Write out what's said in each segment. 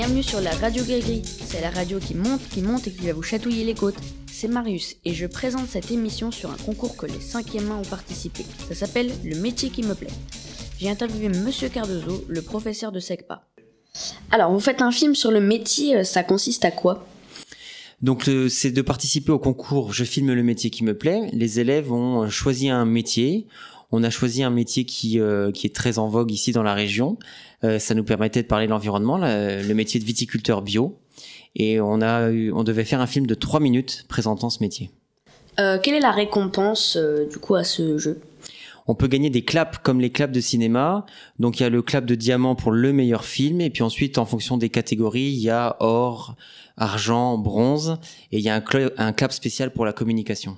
Bienvenue sur la radio Gris C'est la radio qui monte, qui monte et qui va vous chatouiller les côtes. C'est Marius et je présente cette émission sur un concours que les cinquièmes mains ont participé. Ça s'appelle Le métier qui me plaît. J'ai interviewé Monsieur Cardozo, le professeur de SECPA. Alors, vous faites un film sur le métier, euh, ça consiste à quoi? Donc c'est de participer au concours Je filme le métier qui me plaît. Les élèves ont choisi un métier. On a choisi un métier qui, euh, qui est très en vogue ici dans la région. Euh, ça nous permettait de parler de l'environnement, le métier de viticulteur bio. Et on, a eu, on devait faire un film de 3 minutes présentant ce métier. quelle est la récompense du coup à ce jeu? On peut gagner des claps comme les claps de cinéma. Donc il y a le clap de diamant pour le meilleur film et puis ensuite en fonction des catégories, il y a or, argent, bronze et il y a un, un clap spécial pour la communication.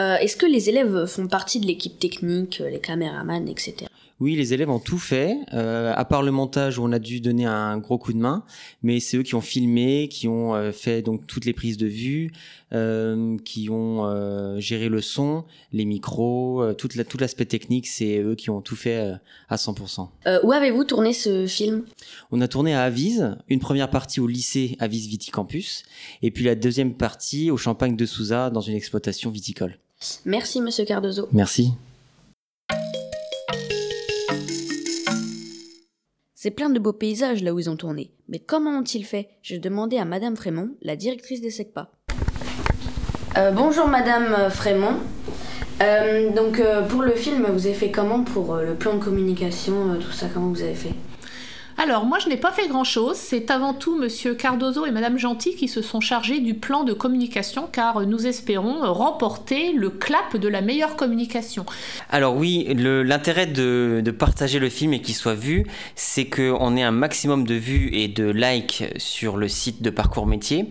Euh, est-ce que les élèves font partie de l'équipe technique, les caméramans, etc. Oui, les élèves ont tout fait, euh, à part le montage où on a dû donner un gros coup de main, mais c'est eux qui ont filmé, qui ont euh, fait donc toutes les prises de vue, euh, qui ont euh, géré le son, les micros, euh, toute la, tout l'aspect technique, c'est eux qui ont tout fait à 100%. où avez-vous tourné ce film? On a tourné à Avise, une première partie au lycée Avise Viticampus, et puis la deuxième partie au Champagne de Souza dans une exploitation viticole. Merci Monsieur Cardozo. Merci. C'est plein de beaux paysages là où ils ont tourné. Mais comment ont-ils fait? J'ai demandé à Madame Frémont, la directrice des SECPA. Euh, bonjour Madame Frémont. Euh, donc euh, pour le film, vous avez fait comment pour le plan de communication, tout ça Comment vous avez fait? Alors, moi, je n'ai pas fait grand-chose. C'est avant tout Monsieur Cardozo et Madame Gentil qui se sont chargés du plan de communication, car nous espérons remporter le clap de la meilleure communication. Alors oui, l'intérêt de, de, partager le film et qu'il soit vu, c'est qu'on ait un maximum de vues et de likes sur le site de Parcours Métier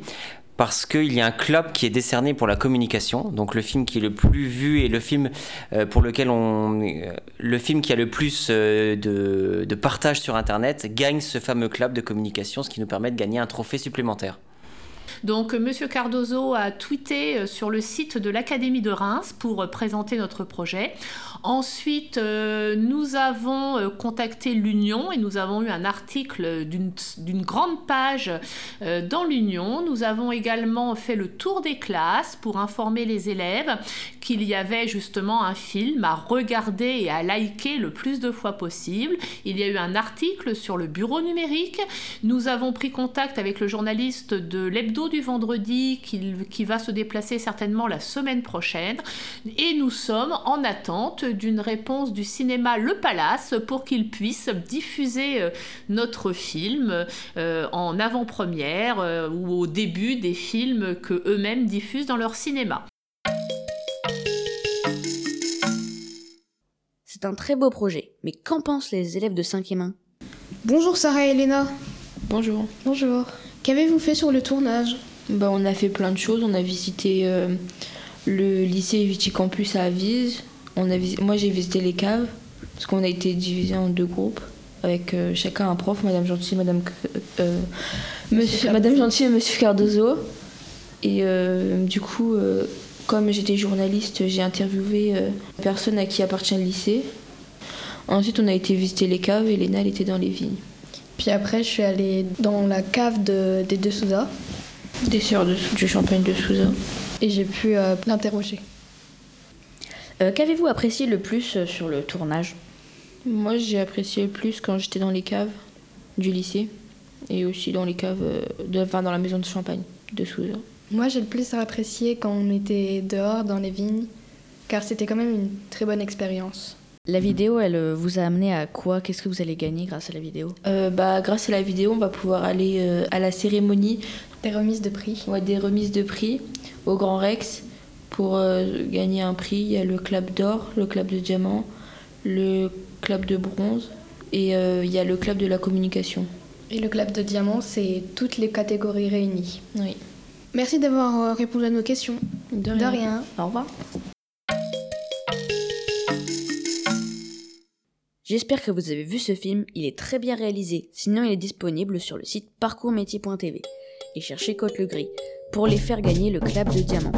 parce qu'il y a un club qui est décerné pour la communication. Donc le film qui est le plus vu et le film euh, pour lequel on, euh, le film qui a le plus euh, de, de partage sur Internet gagne ce fameux club de communication, ce qui nous permet de gagner un trophée supplémentaire. Donc Monsieur Cardozo a tweeté sur le site de l'Académie de Reims pour présenter notre projet. Ensuite, euh, nous avons euh, contacté l'Union et nous avons eu un article d'une grande page euh, dans l'Union. Nous avons également fait le tour des classes pour informer les élèves qu'il y avait justement un film à regarder et à liker le plus de fois possible. Il y a eu un article sur le bureau numérique. Nous avons pris contact avec le journaliste de l'hebdo du vendredi qui, qui va se déplacer certainement la semaine prochaine. Et nous sommes en attente d'une réponse du cinéma Le Palace pour qu'il puisse diffuser euh, notre film euh, en avant-première euh, ou au début des films que eux-mêmes diffusent dans leur cinéma. C'est un très beau projet, mais qu'en pensent les élèves de 5e 1 Bonjour Sarah et Elena. Bonjour. Bonjour. Qu'avez-vous fait sur le tournage bah, On a fait plein de choses. On a visité le lycée Viticampus à Avise, moi, j'ai visité les caves, parce qu'on a été divisé en deux groupes, avec euh, chacun un prof, Madame Gentil, Madame, euh, Monsieur, Madame Gentil et Monsieur Cardozo. Et euh, du coup, comme j'étais journaliste, j'ai interviewé la personne à qui appartient le lycée. Ensuite, on a été visiter les caves et Léna, elle était dans les vignes. Puis après, je suis allée dans la cave de, des deux Souza. Des sœurs du champagne de Souza. Et j'ai pu l'interroger. Euh, qu'avez-vous apprécié le plus euh, sur le tournage? Moi, j'ai apprécié le plus quand j'étais dans les caves du lycée et aussi dans les caves, euh, de, enfin, dans la maison de champagne de Souza. Moi, j'ai le plus apprécié quand on était dehors dans les vignes, car c'était quand même une très bonne expérience. La vidéo, elle vous a amené à quoi? Qu'est-ce que vous allez gagner grâce à la vidéo? Bah, Grâce à la vidéo, on va pouvoir aller à la cérémonie. Des remises de prix Ouais, des remises de prix au Grand Rex pour euh, gagner un prix, il y a le club d'or, le club de diamant, le club de bronze et euh, il y a le club de la communication. Et le club de diamant, c'est toutes les catégories réunies. Oui. Merci d'avoir euh, répondu à nos questions. De rien. De rien. Au revoir. J'espère que vous avez vu ce film, il est très bien réalisé, sinon il est disponible sur le site parcoursmétier.tv. Et cherchez Côte le Gris pour les faire gagner le club de diamant.